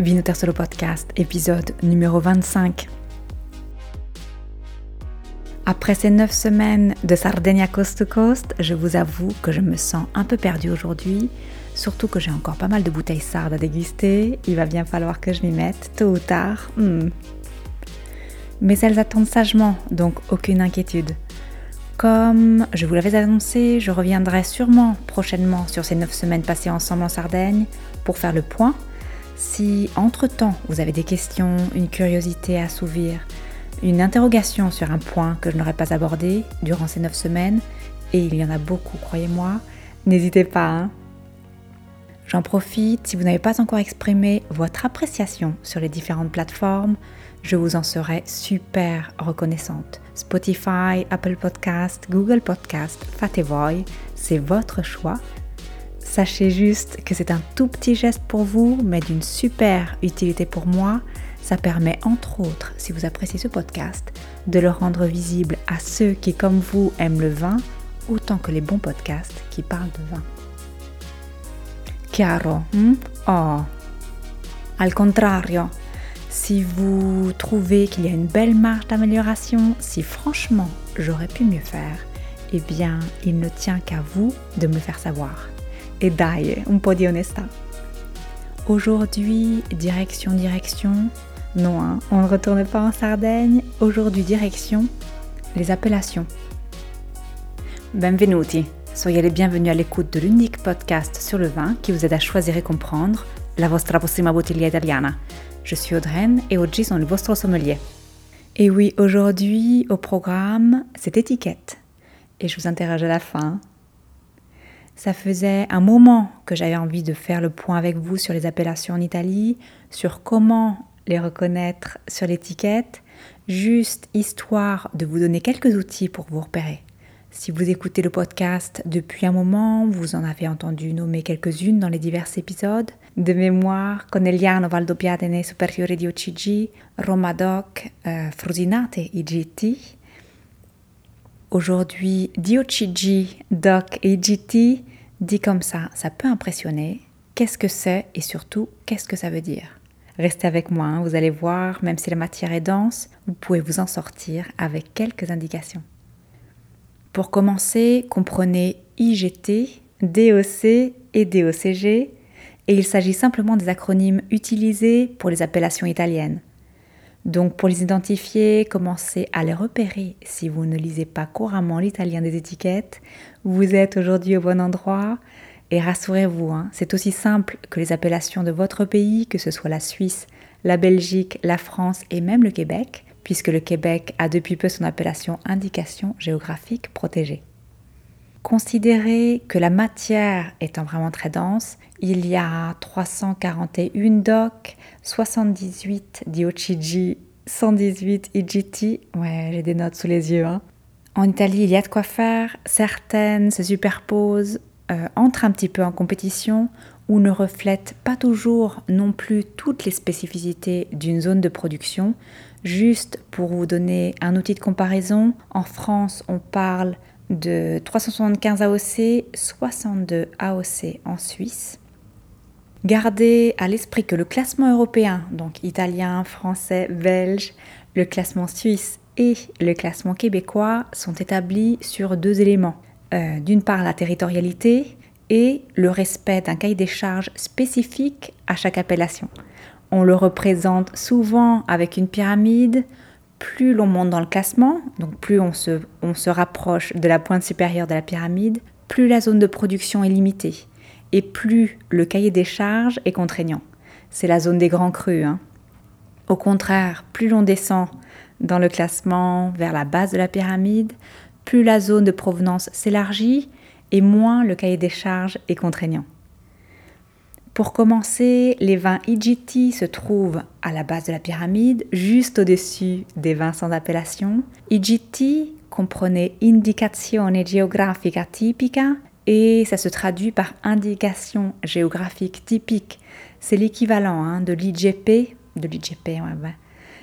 Vinoter Solo Podcast, épisode numéro 25. Après ces 9 semaines de Sardaigne coast to coast, je vous avoue que je me sens un peu perdue aujourd'hui, surtout que j'ai encore pas mal de bouteilles sardes à déguster. Il va bien falloir que je m'y mette, tôt ou tard. Hmm. Mais elles attendent sagement, donc aucune inquiétude. Comme je vous l'avais annoncé, je reviendrai sûrement prochainement sur ces 9 semaines passées ensemble en Sardaigne pour faire le point si entre-temps vous avez des questions, une curiosité à assouvir, une interrogation sur un point que je n'aurais pas abordé durant ces 9 semaines, et il y en a beaucoup, croyez-moi, n'hésitez pas. Hein. J'en profite, si vous n'avez pas encore exprimé votre appréciation sur les différentes plateformes, je vous en serai super reconnaissante. Spotify, Apple Podcast, Google Podcast, Fatevoy, c'est votre choix Sachez juste que c'est un tout petit geste pour vous, mais d'une super utilité pour moi. Ça permet entre autres, si vous appréciez ce podcast, de le rendre visible à ceux qui, comme vous, aiment le vin, autant que les bons podcasts qui parlent de vin. Chiaro? Hmm? Oh. Al contrario, si vous trouvez qu'il y a une belle marge d'amélioration, si franchement j'aurais pu mieux faire, eh bien, il ne tient qu'à vous de me faire savoir et un po' di. Aujourd'hui, direction, direction. Non, hein, on ne retourne pas en Sardaigne. Aujourd'hui, direction les appellations. Benvenuti. Soyez les bienvenus à l'écoute de l'unique podcast sur le vin qui vous aide à choisir et comprendre la vostra prossima bottiglia italiana. Je suis Audreyne et oggi sono le vostro sommelier. Et oui, aujourd'hui, au programme, cette étiquette. Et je vous interroge à la fin ça faisait un moment que j'avais envie de faire le point avec vous sur les appellations en Italie, sur comment les reconnaître sur l'étiquette, juste histoire de vous donner quelques outils pour vous repérer. Si vous écoutez le podcast depuis un moment, vous en avez entendu nommer quelques-unes dans les divers épisodes. De mémoire, Conegliano Valdobbiadene Superiore di OCG, Romadoc euh, Frusinate IGT, Aujourd'hui, DOCG, Doc et IGT, dit comme ça, ça peut impressionner. Qu'est-ce que c'est et surtout, qu'est-ce que ça veut dire? Restez avec moi, hein, vous allez voir, même si la matière est dense, vous pouvez vous en sortir avec quelques indications. Pour commencer, comprenez IGT, DOC et DOCG, et il s'agit simplement des acronymes utilisés pour les appellations italiennes. Donc pour les identifier, commencez à les repérer si vous ne lisez pas couramment l'italien des étiquettes. Vous êtes aujourd'hui au bon endroit et rassurez-vous, hein, c'est aussi simple que les appellations de votre pays, que ce soit la Suisse, la Belgique, la France et même le Québec, puisque le Québec a depuis peu son appellation indication géographique protégée. Considérez que la matière étant vraiment très dense, il y a 341 DOC, 78 DOCG, 118 IGT. Ouais, j'ai des notes sous les yeux. Hein. En Italie, il y a de quoi faire. Certaines se superposent, euh, entrent un petit peu en compétition ou ne reflètent pas toujours non plus toutes les spécificités d'une zone de production. Juste pour vous donner un outil de comparaison, en France, on parle de 375 AOC, 62 AOC en Suisse. Gardez à l'esprit que le classement européen, donc italien, français, belge, le classement suisse et le classement québécois sont établis sur deux éléments. Euh, d'une part la territorialité et le respect d'un cahier des charges spécifique à chaque appellation. On le représente souvent avec une pyramide plus l'on monte dans le classement, donc plus on se, rapproche de la pointe supérieure de la pyramide, plus la zone de production est limitée et plus le cahier des charges est contraignant. C'est la zone des grands crus. Hein. Au contraire, plus l'on descend dans le classement vers la base de la pyramide, plus la zone de provenance s'élargit et moins le cahier des charges est contraignant. Pour commencer, les vins IGT se trouvent à la base de la pyramide, juste au-dessus des vins sans appellation. IGT comprenait Indicazione Geografica Tipica et ça se traduit par indication géographique typique. C'est l'équivalent hein, de l'IGP,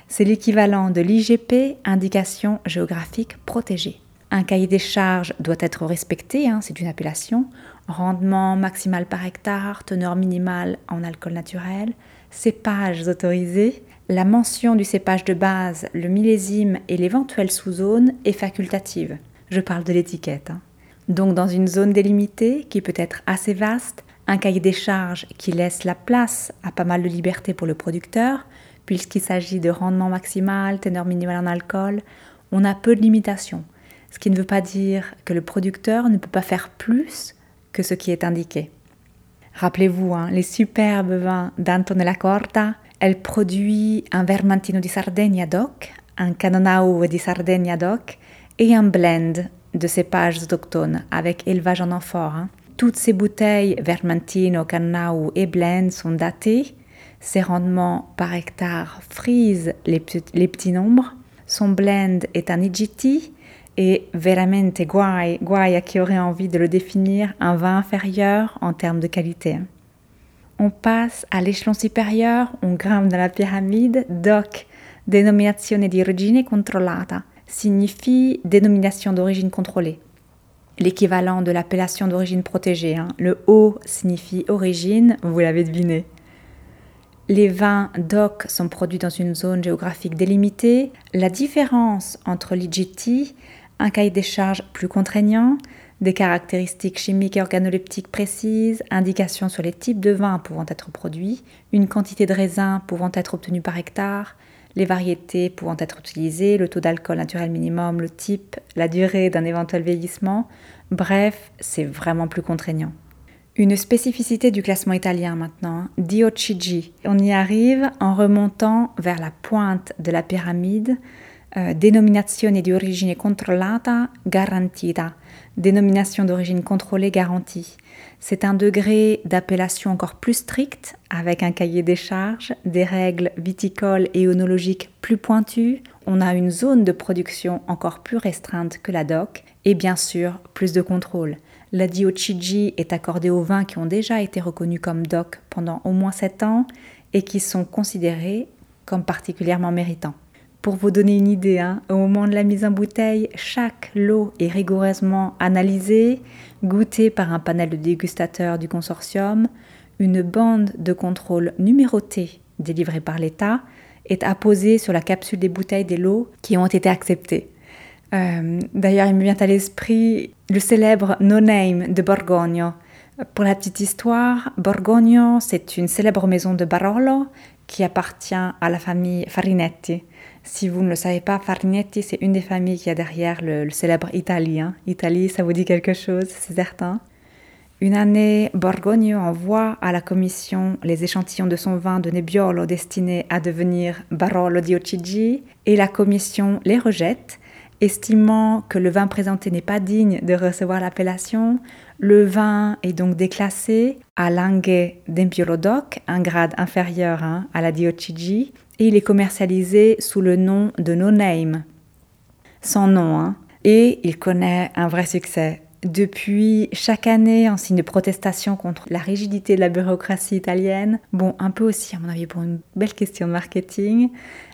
c'est l'équivalent de l'IGP, indication géographique protégée. Un cahier des charges doit être respecté, hein, c'est une appellation, rendement maximal par hectare, teneur minimale en alcool naturel, cépages autorisés, la mention du cépage de base, le millésime et l'éventuelle sous-zone est facultative. Je parle de l'étiquette. Hein. Donc dans une zone délimitée qui peut être assez vaste, un cahier des charges qui laisse la place à pas mal de liberté pour le producteur, puisqu'il s'agit de rendement maximal, teneur minimale en alcool, on a peu de limitations. Ce qui ne veut pas dire que le producteur ne peut pas faire plus que ce qui est indiqué. Rappelez-vous, hein, les superbes vins d'Antonella Corta, elle produit un Vermentino di Sardegna DOC, un Canonau di Sardegna DOC et un blend de cépages autochtones avec élevage en amphore. Hein. Toutes ces bouteilles Vermentino, Canonau et blend sont datées. Ses rendements par hectare frisent les, petits nombres. Son blend est un IGT et veramente guai, guai à qui aurait envie de le définir, un vin inférieur en termes de qualité. On passe à l'échelon supérieur, on grimpe dans la pyramide, DOC, Denominazione di origine controllata, signifie dénomination d'origine contrôlée. L'équivalent de l'appellation d'origine protégée. Hein. Le O signifie origine, vous l'avez deviné. Les vins DOC sont produits dans une zone géographique délimitée. La différence entre l'IGT un cahier des charges plus contraignant, des caractéristiques chimiques et organoleptiques précises, indications sur les types de vins pouvant être produits, une quantité de raisin pouvant être obtenue par hectare, les variétés pouvant être utilisées, le taux d'alcool naturel minimum, le type, la durée d'un éventuel vieillissement. Bref, c'est vraiment plus contraignant. Une spécificité du classement italien maintenant, DOCG. On y arrive en remontant vers la pointe de la pyramide euh, dénominazione di origine dénomination d'origine contrôlée garantie. C'est un degré d'appellation encore plus strict, avec un cahier des charges, des règles viticoles et œnologiques plus pointues. On a une zone de production encore plus restreinte que la DOC et bien sûr plus de contrôle. La DOCG est accordée aux vins qui ont déjà été reconnus comme DOC pendant au moins 7 ans et qui sont considérés comme particulièrement méritants. Pour vous donner une idée, hein, au moment de la mise en bouteille, chaque lot est rigoureusement analysé, goûté par un panel de dégustateurs du consortium. Une bande de contrôle numérotée délivrée par l'État est apposée sur la capsule des bouteilles des lots qui ont été acceptés. Euh, d'ailleurs, il me vient à l'esprit le célèbre No Name de Borgogno. Pour la petite histoire, Borgogno, c'est une célèbre maison de Barolo qui appartient à la famille Farinetti. Si vous ne le savez pas, Farinetti, c'est une des familles qui a derrière le, célèbre italien. Italie, ça vous dit quelque chose, c'est certain? Une année, Borgogno envoie à la commission les échantillons de son vin de Nebbiolo destiné à devenir Barolo di Ocigi et la commission les rejette, estimant que le vin présenté n'est pas digne de recevoir l'appellation. Le vin est donc déclassé à Langue d'Empiolo Doc, un grade inférieur hein, à la Diocigi, et il est commercialisé sous le nom de No Name, sans nom, hein. et il connaît un vrai succès. Depuis chaque année, en signe de protestation contre la rigidité de la bureaucratie italienne, bon, un peu aussi, à mon avis, pour une belle question de marketing,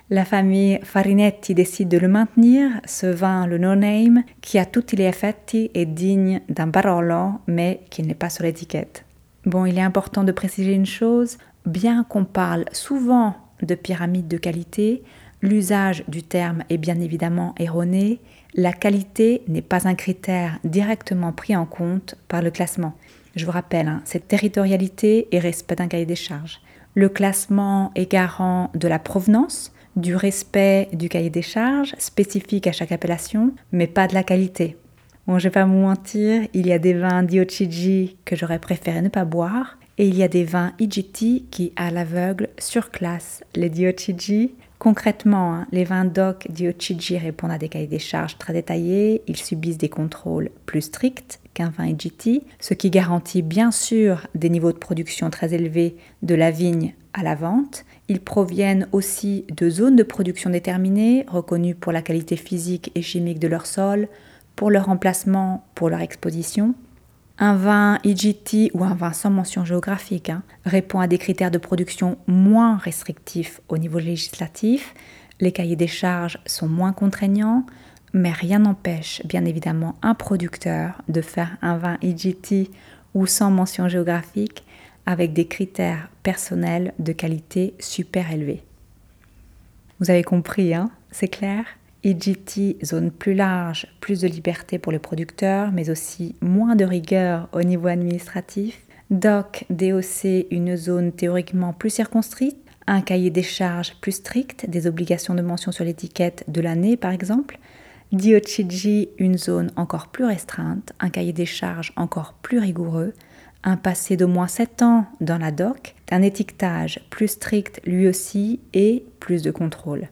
la famille Farinetti décide de le maintenir, ce vin, le No Name, qui a tutti les effetti est digne d'un Barolo, mais qui n'est pas sur l'étiquette. Bon, il est important de préciser une chose, bien qu'on parle souvent de pyramide de qualité, l'usage du terme est bien évidemment erroné, la qualité n'est pas un critère directement pris en compte par le classement. Je vous rappelle, hein, c'est territorialité et respect d'un cahier des charges. Le classement est garant de la provenance, du respect du cahier des charges spécifique à chaque appellation, mais pas de la qualité. Bon, je vais pas vous mentir, il y a des vins d'Iochiji que j'aurais préféré ne pas boire, et il y a des vins IGT qui, à l'aveugle, surclassent les Diochiji. Concrètement, hein, les vins DOC Diochiji répondent à des cahiers des charges très détaillés, ils subissent des contrôles plus stricts qu'un vin IGT, ce qui garantit bien sûr des niveaux de production très élevés de la vigne à la vente. Ils proviennent aussi de zones de production déterminées, reconnues pour la qualité physique et chimique de leur sol, pour leur emplacement, pour leur exposition. Un vin IGT ou un vin sans mention géographique hein, répond à des critères de production moins restrictifs au niveau législatif. Les cahiers des charges sont moins contraignants, mais rien n'empêche bien évidemment un producteur de faire un vin IGT ou sans mention géographique avec des critères personnels de qualité super élevés. Vous avez compris, hein C'est clair? EGT, zone plus large, plus de liberté pour les producteurs, mais aussi moins de rigueur au niveau administratif. DOC, DOC, une zone théoriquement plus circonscrite, un cahier des charges plus strict, des obligations de mention sur l'étiquette de l'année par exemple. DOCG, une zone encore plus restreinte, un cahier des charges encore plus rigoureux, un passé d'au moins 7 ans dans la DOC, un étiquetage plus strict lui aussi et plus de contrôle.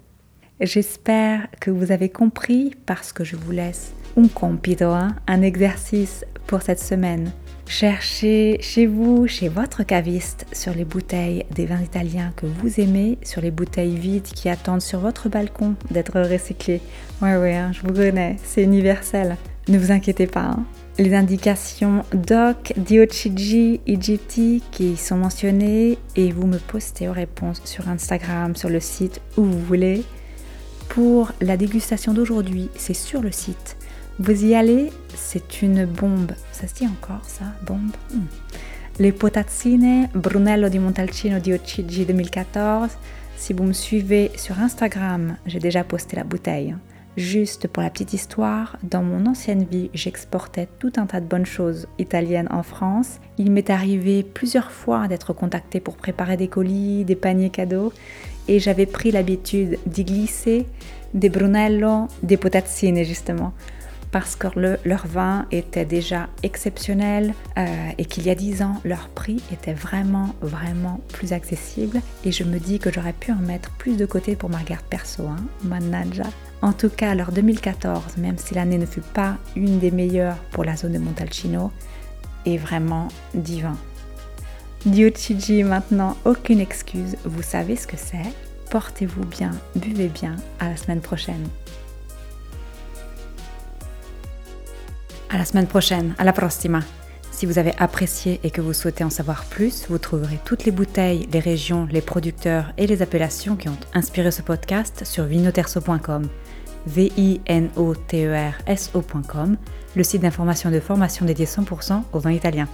J'espère que vous avez compris parce que je vous laisse un compito, hein, un exercice pour cette semaine. Cherchez chez vous, chez votre caviste, sur les bouteilles des vins italiens que vous aimez, sur les bouteilles vides qui attendent sur votre balcon d'être recyclées. Ouais, ouais, hein, je vous connais, c'est universel. Ne vous inquiétez pas. Hein. Les indications DOC, DOCG, EGT qui sont mentionnées et vous me postez aux réponses sur Instagram, sur le site où vous voulez. Pour la dégustation d'aujourd'hui, c'est sur le site. Vous y allez, c'est une bombe. Ça se dit encore ça Bombe? Hmm. Les potazzine Brunello di Montalcino di OCG 2014. Si vous me suivez sur Instagram, j'ai déjà posté la bouteille. Juste pour la petite histoire, dans mon ancienne vie, j'exportais tout un tas de bonnes choses italiennes en France. Il m'est arrivé plusieurs fois d'être contactée pour préparer des colis, des paniers cadeaux, et j'avais pris l'habitude d'y glisser des Brunello, des potazzine justement parce que leur vin était déjà exceptionnel euh, et qu'il y a 10 ans, leur prix était vraiment, vraiment plus accessible. Et je me dis que j'aurais pu en mettre plus de côté pour ma garde perso, hein. En tout cas, leur 2014, même si l'année ne fut pas une des meilleures pour la zone de Montalcino, est vraiment divin. Diocigi maintenant, aucune excuse, vous savez ce que c'est. Portez-vous bien, buvez bien, à la semaine prochaine. À la semaine prochaine, à la prossima. Si vous avez apprécié et que vous souhaitez en savoir plus, vous trouverez toutes les bouteilles, les régions, les producteurs et les appellations qui ont inspiré ce podcast sur vinoterso.com. V-I-N-O-T-E-R-S-O.com, le site d'information de formation dédié 100% au vin italien.